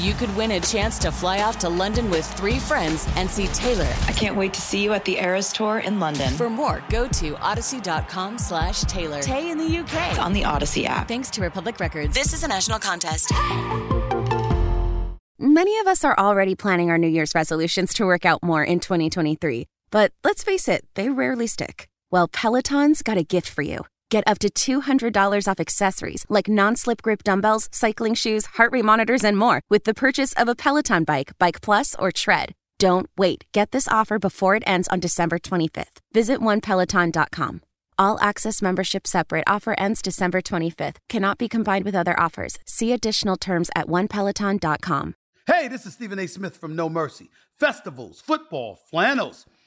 you could win a chance to fly off to London with three friends and see Taylor. I can't wait to see you at the Eras Tour in London. For more, go to audacy.com slash Taylor. Tay in the UK. It's on the Audacy app. Thanks to Republic Records. This is a national contest. Many of us are already planning our New Year's resolutions to work out more in 2023. But let's face it, they rarely stick. Well, Peloton's got a gift for you. Get up to $200 off accessories like non slip grip dumbbells, cycling shoes, heart rate monitors, and more with the purchase of a Peloton bike, Bike Plus, or Tread. Don't wait. Get this offer before it ends on December 25th. Visit onepeloton.com. All access membership separate offer ends December 25th. Cannot be combined with other offers. See additional terms at onepeloton.com. Hey, this is Stephen A. Smith from No Mercy. Festivals, football, flannels.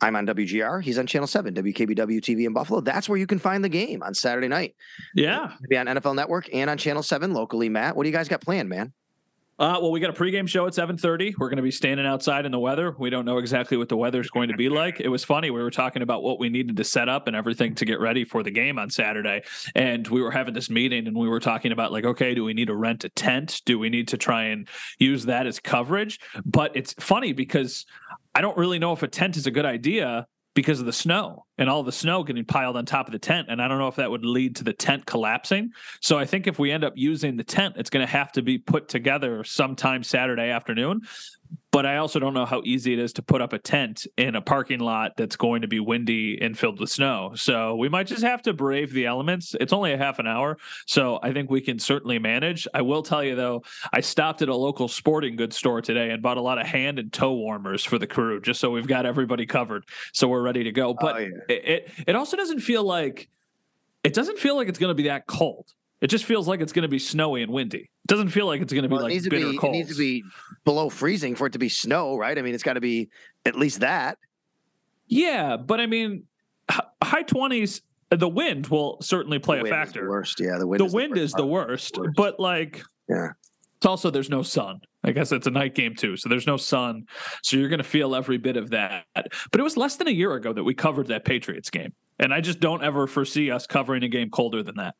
I'm on WGR. He's on Channel 7, WKBW TV in Buffalo. That's where you can find the game on Saturday night. Yeah. Be on NFL Network and on Channel 7 locally. Matt, what do you guys got planned, man? Uh, well, we got a pregame show at 7:30. We're going to be standing outside in the weather. We don't know exactly what the weather is going to be like. It was funny. We were talking about what we needed to set up and everything to get ready for the game on Saturday, and we were having this meeting and we were talking about like, okay, do we need to rent a tent? Do we need to try and use that as coverage? But it's funny because I don't really know if a tent is a good idea because of the snow and all the snow getting piled on top of the tent. And I don't know if that would lead to the tent collapsing. So I think if we end up using the tent, it's going to have to be put together sometime Saturday afternoon. But I also don't know how easy it is to put up a tent in a parking lot that's going to be windy and filled with snow. So we might just have to brave the elements. It's only a half an hour. So I think we can certainly manage. I will tell you, though, I stopped at a local sporting goods store today and bought a lot of hand and toe warmers for the crew, just so we've got everybody covered. So we're ready to go. Oh, but oh, yeah. it, it, it also doesn't feel like it doesn't feel like it's going to be that cold. It just feels like it's going to be snowy and windy. It doesn't feel like it's going to be well, like bitter be, cold. It needs to be below freezing for it to be snow, right? I mean, it's got to be at least that. Yeah, but I mean, high twenties. The wind will certainly play a factor. worst, yeah. The wind. The is wind the is the worst, worst, but like, yeah. It's also there's no sun. I guess it's a night game too, so there's no sun, so you're going to feel every bit of that. But it was less than a year ago that we covered that Patriots game, and I just don't ever foresee us covering a game colder than that.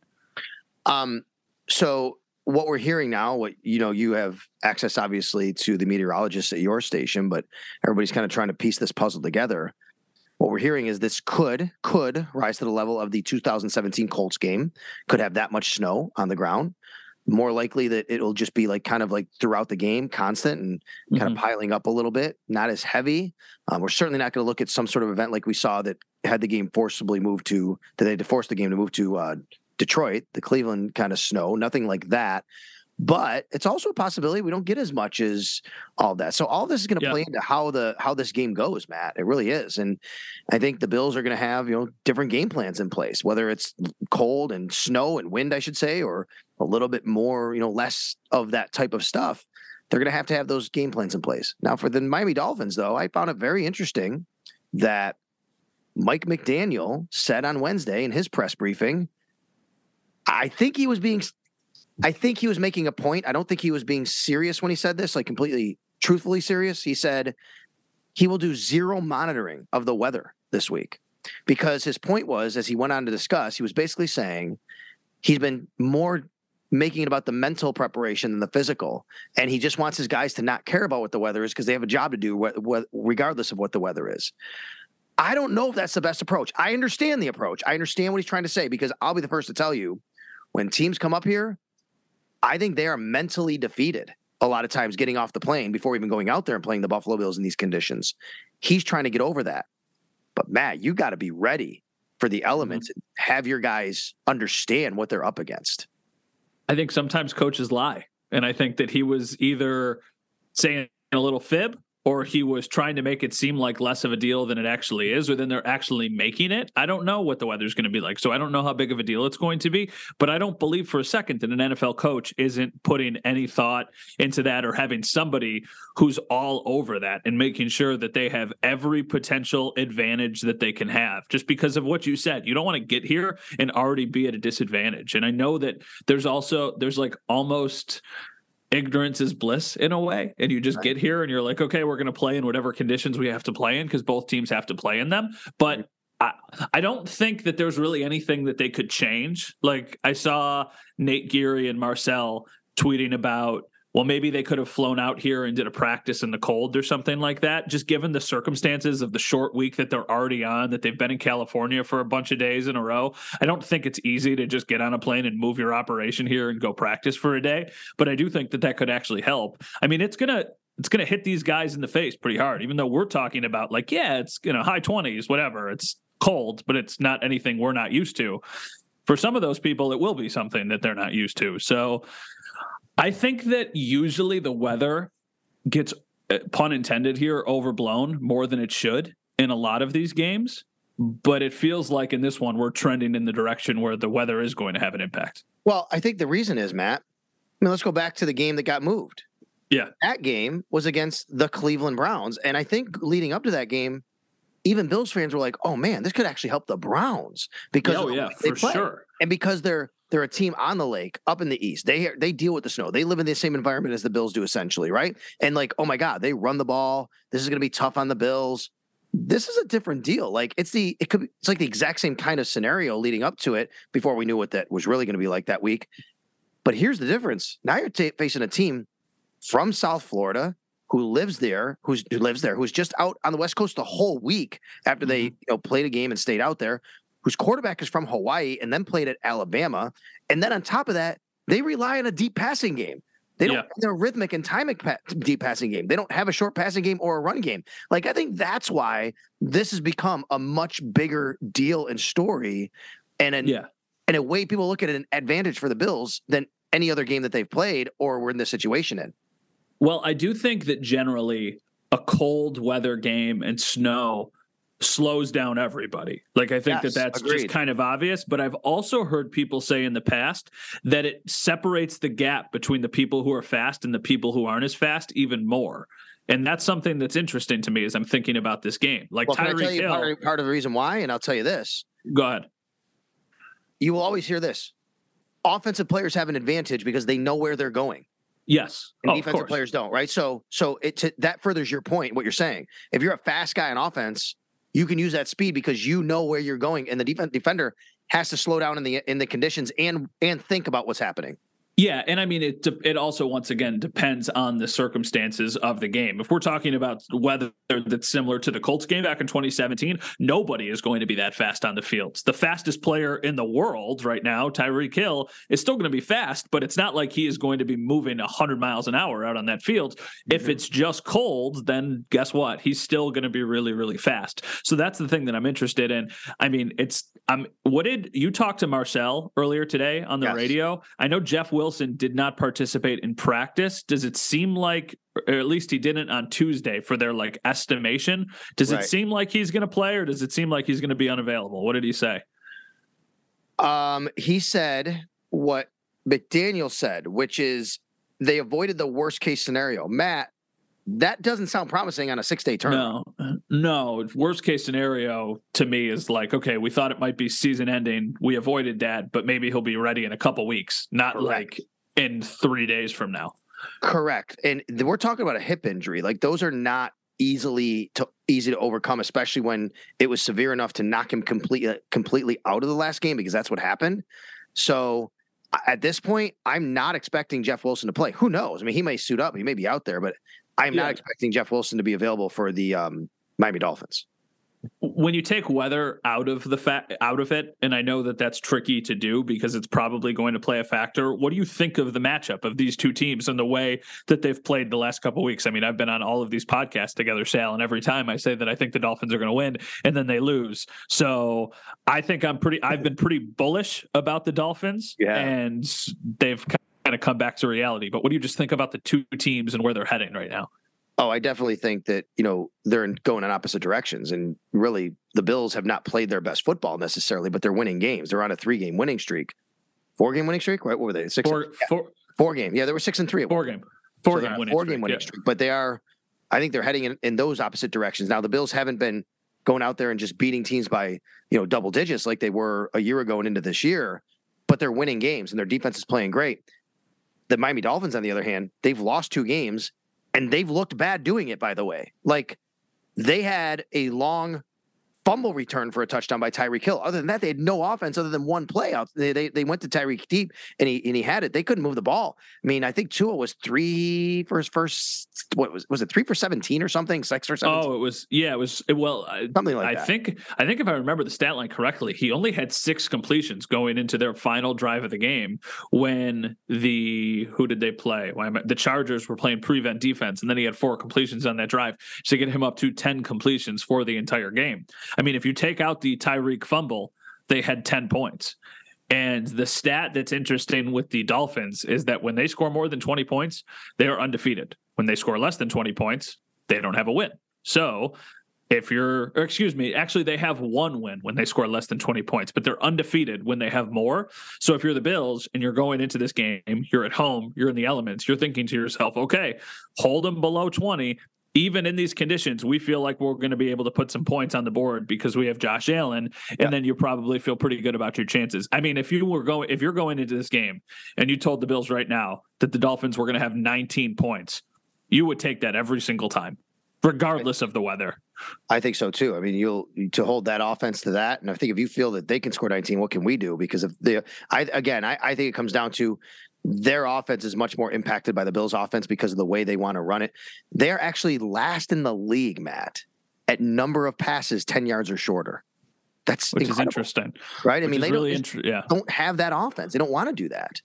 Um, so what we're hearing now, what you know, you have access obviously to the meteorologists at your station, but everybody's kind of trying to piece this puzzle together. What we're hearing is this could could rise to the level of the 2017 Colts game. Could have that much snow on the ground. More likely that it'll just be like kind of like throughout the game, constant and kind mm-hmm. of piling up a little bit, not as heavy. Um, we're certainly not going to look at some sort of event like we saw that had the game forcibly moved to that they had to force the game to move to uh, Detroit, the Cleveland kind of snow, nothing like that. But it's also a possibility we don't get as much as all that. So all this is going to play into how the how this game goes, Matt. It really is, and I think the Bills are going to have you know different game plans in place, whether it's cold and snow and wind, I should say, or a little bit more, you know, less of that type of stuff. They're going to have to have those game plans in place. Now, for the Miami Dolphins, though, I found it very interesting that Mike McDaniel said on Wednesday in his press briefing I think he was being I think he was making a point. I don't think he was being serious when he said this, like completely truthfully serious. He said he will do zero monitoring of the weather this week because his point was, as he went on to discuss, he was basically saying he's been more making it about the mental preparation than the physical. And he just wants his guys to not care about what the weather is because they have a job to do, regardless of what the weather is. I don't know if that's the best approach. I understand the approach. I understand what he's trying to say because I'll be the first to tell you when teams come up here, I think they are mentally defeated a lot of times getting off the plane before even going out there and playing the Buffalo Bills in these conditions. He's trying to get over that. But Matt, you got to be ready for the elements mm-hmm. and have your guys understand what they're up against. I think sometimes coaches lie. And I think that he was either saying a little fib or he was trying to make it seem like less of a deal than it actually is, or then they're actually making it. I don't know what the weather's going to be like. So I don't know how big of a deal it's going to be, but I don't believe for a second that an NFL coach isn't putting any thought into that or having somebody who's all over that and making sure that they have every potential advantage that they can have just because of what you said. You don't want to get here and already be at a disadvantage. And I know that there's also, there's like almost, ignorance is bliss in a way and you just right. get here and you're like okay we're going to play in whatever conditions we have to play in because both teams have to play in them. But I, I don't think that there's really anything that they could change. Like i saw nate geary and marcel tweeting about well, maybe they could have flown out here and did a practice in the cold or something like that. Just given the circumstances of the short week that they're already on, that they've been in California for a bunch of days in a row, I don't think it's easy to just get on a plane and move your operation here and go practice for a day. But I do think that that could actually help. I mean, it's gonna it's gonna hit these guys in the face pretty hard, even though we're talking about like, yeah, it's you know high twenties, whatever. It's cold, but it's not anything we're not used to. For some of those people, it will be something that they're not used to. So I think that usually the weather gets, uh, pun intended here, overblown more than it should in a lot of these games. But it feels like in this one, we're trending in the direction where the weather is going to have an impact. Well, I think the reason is, Matt, I mean, let's go back to the game that got moved. Yeah. That game was against the Cleveland Browns. And I think leading up to that game, even Bills fans were like, "Oh man, this could actually help the Browns because oh yeah, for play. sure, and because they're they're a team on the lake up in the east. They they deal with the snow. They live in the same environment as the Bills do, essentially, right? And like, oh my God, they run the ball. This is going to be tough on the Bills. This is a different deal. Like it's the it could it's like the exact same kind of scenario leading up to it before we knew what that was really going to be like that week. But here's the difference. Now you're t- facing a team from South Florida who lives there, who's who lives there, who's just out on the West Coast the whole week after they mm-hmm. you know played a game and stayed out there, whose quarterback is from Hawaii and then played at Alabama. And then on top of that, they rely on a deep passing game. They don't yeah. have a rhythmic and timing pa- deep passing game. They don't have a short passing game or a run game. Like I think that's why this has become a much bigger deal and story, and an, yeah, and a way people look at an advantage for the Bills than any other game that they've played or were in this situation in. Well, I do think that generally a cold weather game and snow slows down everybody. Like I think yes, that that's agreed. just kind of obvious, but I've also heard people say in the past that it separates the gap between the people who are fast and the people who aren't as fast even more. And that's something that's interesting to me as I'm thinking about this game. Like well, Tyreek Hill, part, part of the reason why, and I'll tell you this. Go ahead. You will always hear this. Offensive players have an advantage because they know where they're going. Yes, and oh, defensive players don't, right? So, so it to, that furthers your point. What you're saying, if you're a fast guy on offense, you can use that speed because you know where you're going, and the def- defender has to slow down in the in the conditions and and think about what's happening. Yeah, and I mean it. It also once again depends on the circumstances of the game. If we're talking about weather that's similar to the Colts game back in 2017, nobody is going to be that fast on the field. The fastest player in the world right now, Tyreek Hill, is still going to be fast, but it's not like he is going to be moving 100 miles an hour out on that field. Mm-hmm. If it's just cold, then guess what? He's still going to be really, really fast. So that's the thing that I'm interested in. I mean, it's I'm. What did you talk to Marcel earlier today on the yes. radio? I know Jeff Wilson did not participate in practice. Does it seem like, or at least he didn't on Tuesday for their like estimation? Does right. it seem like he's going to play, or does it seem like he's going to be unavailable? What did he say? Um, he said what McDaniel said, which is they avoided the worst case scenario. Matt, that doesn't sound promising on a six day turn. No, no. Worst case scenario to me is like, okay, we thought it might be season ending. We avoided that, but maybe he'll be ready in a couple weeks, not Correct. like in three days from now. Correct. And we're talking about a hip injury. Like those are not easily to easy to overcome, especially when it was severe enough to knock him completely uh, completely out of the last game because that's what happened. So at this point, I'm not expecting Jeff Wilson to play. Who knows? I mean, he may suit up, he may be out there, but I'm yeah. not expecting Jeff Wilson to be available for the um, Miami Dolphins. when you take weather out of the fa- out of it, and I know that that's tricky to do because it's probably going to play a factor. What do you think of the matchup of these two teams and the way that they've played the last couple weeks? I mean, I've been on all of these podcasts together, Sal, and every time I say that I think the Dolphins are going to win, and then they lose. So I think I'm pretty. I've been pretty bullish about the Dolphins, Yeah. and they've kind of come back to reality. But what do you just think about the two teams and where they're heading right now? Oh, I definitely think that you know they're going in opposite directions, and really the Bills have not played their best football necessarily, but they're winning games. They're on a three-game winning streak, four-game winning streak. Right? What were they? Six. Four, yeah, four, four game. Yeah, they were six and three. Four game, four So game they're on a winning four-game streak, winning yeah. streak, but they are. I think they're heading in, in those opposite directions now. The Bills haven't been going out there and just beating teams by you know double digits like they were a year ago and into this year, but they're winning games and their defense is playing great. The Miami Dolphins, on the other hand, they've lost two games and they've looked bad doing it, by the way. Like they had a long fumble return for a touchdown by Tyreek Hill. Other than that, they had no offense other than one play out. They, they, they went to Tyreek deep and he and he had it. They couldn't move the ball. I mean, I think Tua was three for his first what was was it three for 17 or something? Six for 17? Oh, it was yeah, it was it, well. Something like I that. think I think if I remember the stat line correctly, he only had six completions going into their final drive of the game when the who did they play? Why am I, the Chargers were playing prevent defense, and then he had four completions on that drive to get him up to ten completions for the entire game. I mean, if you take out the Tyreek fumble, they had ten points. And the stat that's interesting with the Dolphins is that when they score more than 20 points, they are undefeated. When they score less than 20 points, they don't have a win. So if you're, excuse me, actually, they have one win when they score less than 20 points, but they're undefeated when they have more. So if you're the Bills and you're going into this game, you're at home, you're in the elements, you're thinking to yourself, okay, hold them below 20. Even in these conditions, we feel like we're going to be able to put some points on the board because we have Josh Allen, and then you probably feel pretty good about your chances. I mean, if you were going, if you're going into this game and you told the Bills right now that the Dolphins were going to have 19 points, you would take that every single time, regardless of the weather. I think so too. I mean, you'll to hold that offense to that, and I think if you feel that they can score 19, what can we do? Because if the, I again, I, I think it comes down to their offense is much more impacted by the Bills' offense because of the way they want to run it. They're actually last in the league, Matt, at number of passes 10 yards or shorter. That's Which is interesting. right? I mean, they really don't, inter- yeah. don't have that offense. They don't want to do that.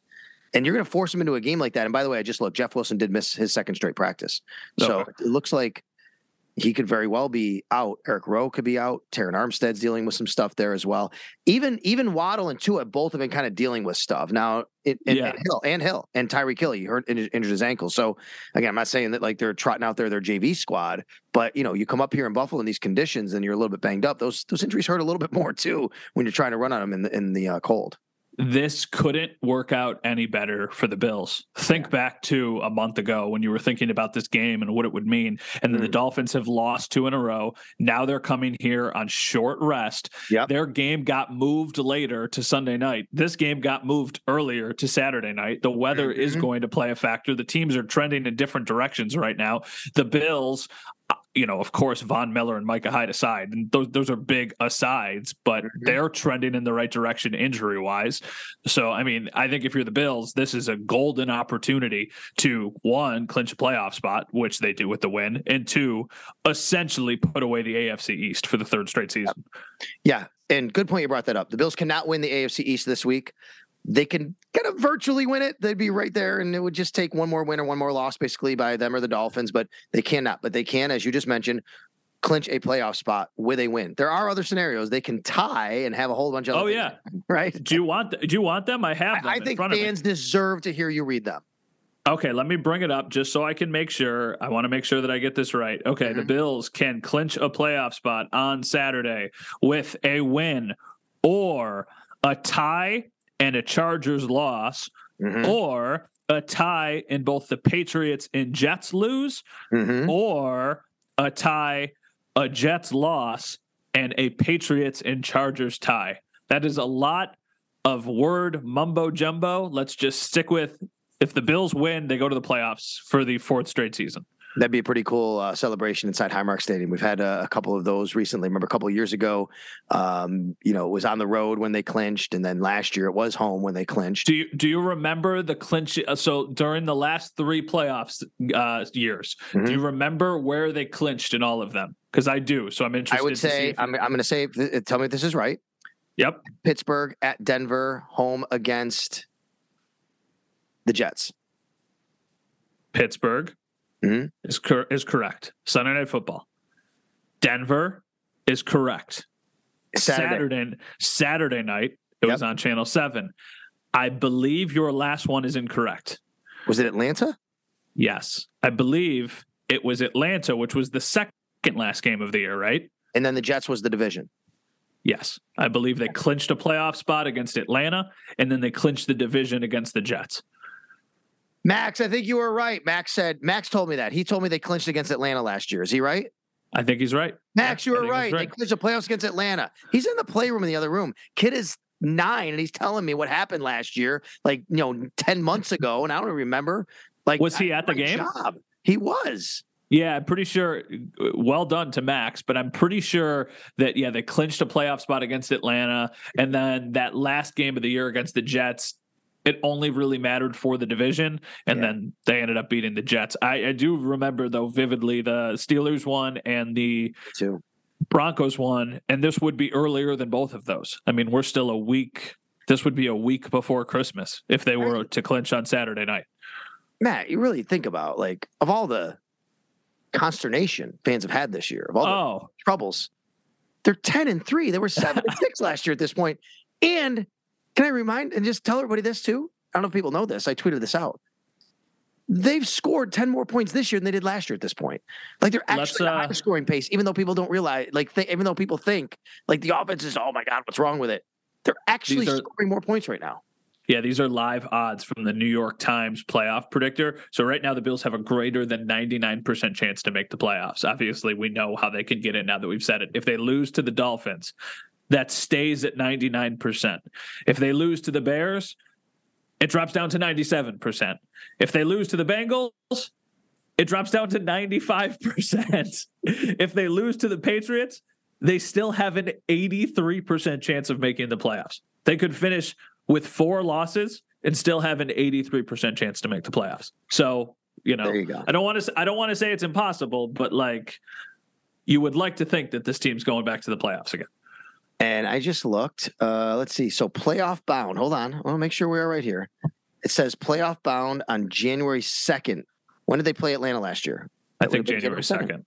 And you're going to force them into a game like that. And by the way, I just looked. Jeff Wilson did miss his second straight practice, so Okay. it looks like he could very well be out. Eric Rowe could be out. Terron Armstead's dealing with some stuff there as well. Even even Waddle and Tua both have been kind of dealing with stuff now. It, and, Yeah. and Hill and Hill and Tyreek Hill, he hurt injured injured his ankle. So again, I'm not saying that like they're trotting out there their JV squad, but you know you come up here in Buffalo in these conditions and you're a little bit banged up. Those those injuries hurt a little bit more too when you're trying to run on them in the in the uh, cold. This couldn't work out any better for the Bills. Think back to a month ago when you were thinking about this game and what it would mean. And then the Dolphins have lost two in a row. Now they're coming here on short rest. Yep. Their game got moved later to Sunday night. This game got moved earlier to Saturday night. The weather is Mhm. going to play a factor. The teams are trending in different directions right now. The Bills, you know, of course, Von Miller and Micah Hyde aside, and those those are big asides, but mhm. they're trending in the right direction injury wise. So, I mean, I think if you're the Bills, this is a golden opportunity to one clinch a playoff spot, which they do with the win, and two, essentially put away the AFC East for the third straight season. Yeah, and good point you brought that up. The Bills cannot win the AFC East this week. They can kind of virtually win it. They'd be right there, and it would just take one more win or one more loss, basically, by them or the Dolphins. But they cannot. But they can, as you just mentioned, clinch a playoff spot with a win. There are other scenarios. They can tie and have a whole bunch of. Oh yeah, right. Do you want? Do you want them? I have them. I in think front of me. fans deserve to hear you read them. Okay, let me bring it up just so I can make sure. I want to make sure that I get this right. Okay, the mm-hmm. Bills can clinch a playoff spot on Saturday with a win or a tie and a Chargers loss Mhm. or a tie and both the Patriots and Jets lose Mhm. or a tie, a Jets loss and a Patriots and Chargers tie. That is a lot of word mumbo jumbo. Let's just stick with if the Bills win, they go to the playoffs for the fourth straight season. That'd be a pretty cool uh, celebration inside Highmark Stadium. We've had uh, a couple of those recently. Remember a couple of years ago, um, you know, it was on the road when they clinched, and then last year it was home when they clinched. Do you do you remember the clinch? uh, So during the last three playoffs uh, years, Mhm. do you remember where they clinched in all of them? Because I do. So I'm interested. I would say I'm, I'm going to say. Tell me if this is right. Yep. Pittsburgh at Denver, home against the Jets. Pittsburgh mm-hmm. is cor- is correct. Sunday Night Football. Denver is correct. Saturday Saturday, Saturday night it yep. was on Channel Seven. I believe your last one is incorrect. Was it Atlanta? Yes, I believe it was Atlanta, which was the second last game of the year, right? And then the Jets was the division. Yes, I believe they clinched a playoff spot against Atlanta, and then they clinched the division against the Jets. Max, I think you were right. Max said Max told me that. He told me they clinched against Atlanta last year. Is he right? I think he's right. Max, you were right. right. They clinched the playoffs against Atlanta. He's in the playroom in the other room. Kid is nine, and he's telling me what happened last year, like you know, ten months ago, and I don't remember. Like, was he at the game? Job. He was. Yeah, I'm pretty sure. Well done to Max, but I'm pretty sure that yeah, they clinched a playoff spot against Atlanta, and then that last game of the year against the Jets, it only really mattered for the division, and yeah. then they ended up beating the Jets. I, I, do remember though vividly the Steelers won and the Two. Broncos won, and this would be earlier than both of those. I mean, we're still a week. This would be a week before Christmas if they were to clinch on Saturday night. Matt, you really think about like of all the consternation fans have had this year, of all oh. the troubles, they're ten and three. They were seven and six last year at this. And can I remind and just tell everybody this too? I don't know if people know this. I tweeted this out. They've scored 10 more points this year than they did last year at this point. Like they're actually uh, a high scoring pace, even though people don't realize, like, th- even though people think, like, the offense is, oh my God, what's wrong with it? They're actually are, scoring more points right now. Yeah, these are live odds from the New York Times playoff predictor. So right now the Bills have a greater than 99% chance to make the playoffs. Obviously, we know how they can get in now that we've said it. If they lose to the Dolphins, that stays at 99%. If they lose to the Bears, it drops down to 97%. If they lose to the Bengals, it drops down to 95%. if they lose to the Patriots, they still have an 83% chance of making the playoffs. They could finish with four losses and still have an 83% chance to make the playoffs. So, you know, you I don't want to I don't want to say it's impossible, but like you would like to think that this team's going back to the playoffs again. And I just looked. Uh, let's see. So playoff bound. Hold on. I want to make sure we are right here. It says playoff bound on January 2nd. When did they play Atlanta last year? I think January 2nd.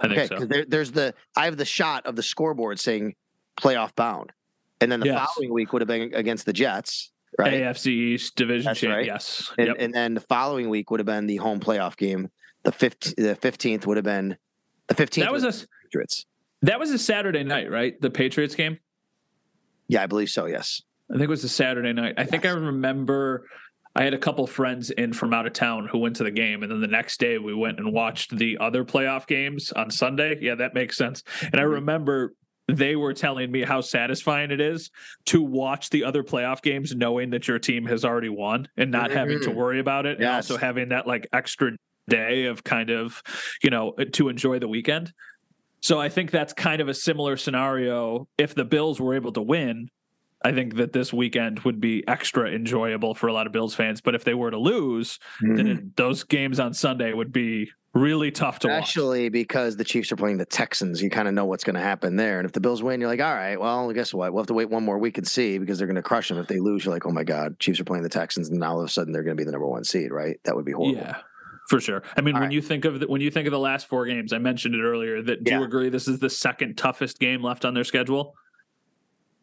I think okay, so. There, there's the I have the shot of the scoreboard saying playoff bound. And then the yes. following week would have been against the Jets, right? AFC East division champ, right. yes. And, yep. and, then the following week would have been the home playoff game. The 15th, the 15th would have been the 15th. That was a Patriots. That was a Saturday night, right? The Patriots game? Yeah, I believe so. Yes. I think it was a Saturday night. I yes. think I remember I had a couple friends in from out of town who went to the game, and then the next day we went and watched the other playoff games on Sunday. Yeah, that makes sense. And I mm-hmm. remember they were telling me how satisfying it is to watch the other playoff games knowing that your team has already won and not mm-hmm. having to mm-hmm. worry about it, yes. and also having that like extra day of kind of you know to enjoy the weekend. So I think that's kind of a similar scenario. If the Bills were able to win, I think that this weekend would be extra enjoyable for a lot of Bills fans. But if they were to lose, mm-hmm. then it, those games on Sunday would be really tough to Actually, watch. because the Chiefs are playing the Texans, you kind of know what's going to happen there. And if the Bills win, you're like, all right, well, guess what? We'll have to wait one more week and see because they're going to crush them. If they lose, you're like, oh my God, Chiefs are playing the Texans, and now all of a sudden they're going to be the number one seed, right? That would be horrible. Yeah for sure. I mean, All when right. you think of the, when you think of the last four games, I mentioned it earlier. That do yeah. you agree this is the second toughest game left on their schedule?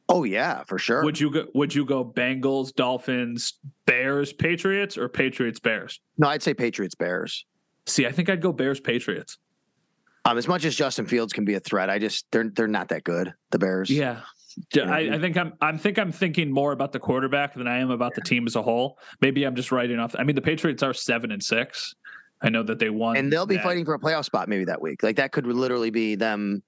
Oh yeah, for sure. Would you go? Would you go Bengals, Dolphins, Bears, Patriots, or Patriots, Bears? No, I'd say Patriots, Bears. See, I think I'd go Bears, Patriots. Um, as much as Justin Fields can be a threat, I just they're they're not that good. The Bears. Yeah, I, I, think I'm I'm think I'm thinking more about the quarterback than I am about the team as a whole. Maybe I'm just writing off. I mean, the Patriots are seven and six. I know that they won, and they'll be that. fighting for a playoff spot maybe that week. Like that could literally be them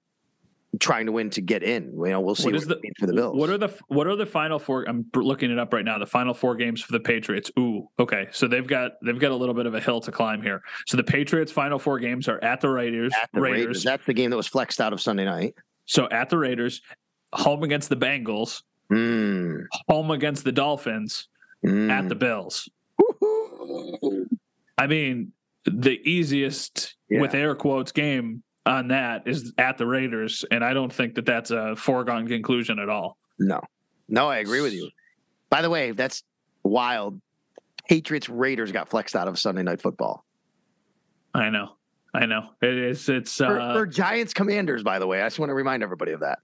trying to win to get in. You know, we'll see what, what is the, for the Bills. What are the what are the final four? I'm looking it up right now. The final four games for the Patriots. Ooh, okay. So they've got they've got a little bit of a hill to climb here. So the Patriots' final four games are at the Raiders. At the Raiders. Raiders. That's the game that was flexed out of Sunday night. So at the Raiders, home against the Bengals, mm. home against the Dolphins, mm. at the Bills. I mean, the easiest yeah. with air quotes game on that is at the Raiders, and I don't think that that's a foregone conclusion at all. No, no, I agree with you. By the way, that's wild. Patriots Raiders got flexed out of Sunday Night Football. I know, I know. It is. It's for, uh, for Giants Commanders. By the way, I just want to remind everybody of that.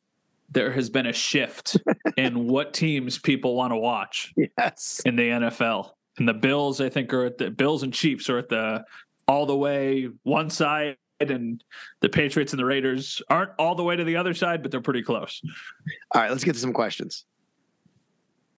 There has been a shift in what teams people want to watch. Yes, in the NFL, and the Bills, I think, are at the Bills and Chiefs are at the all the way one side and the Patriots and the Raiders aren't all the way to the other side, but they're pretty close. All right, let's get to some questions.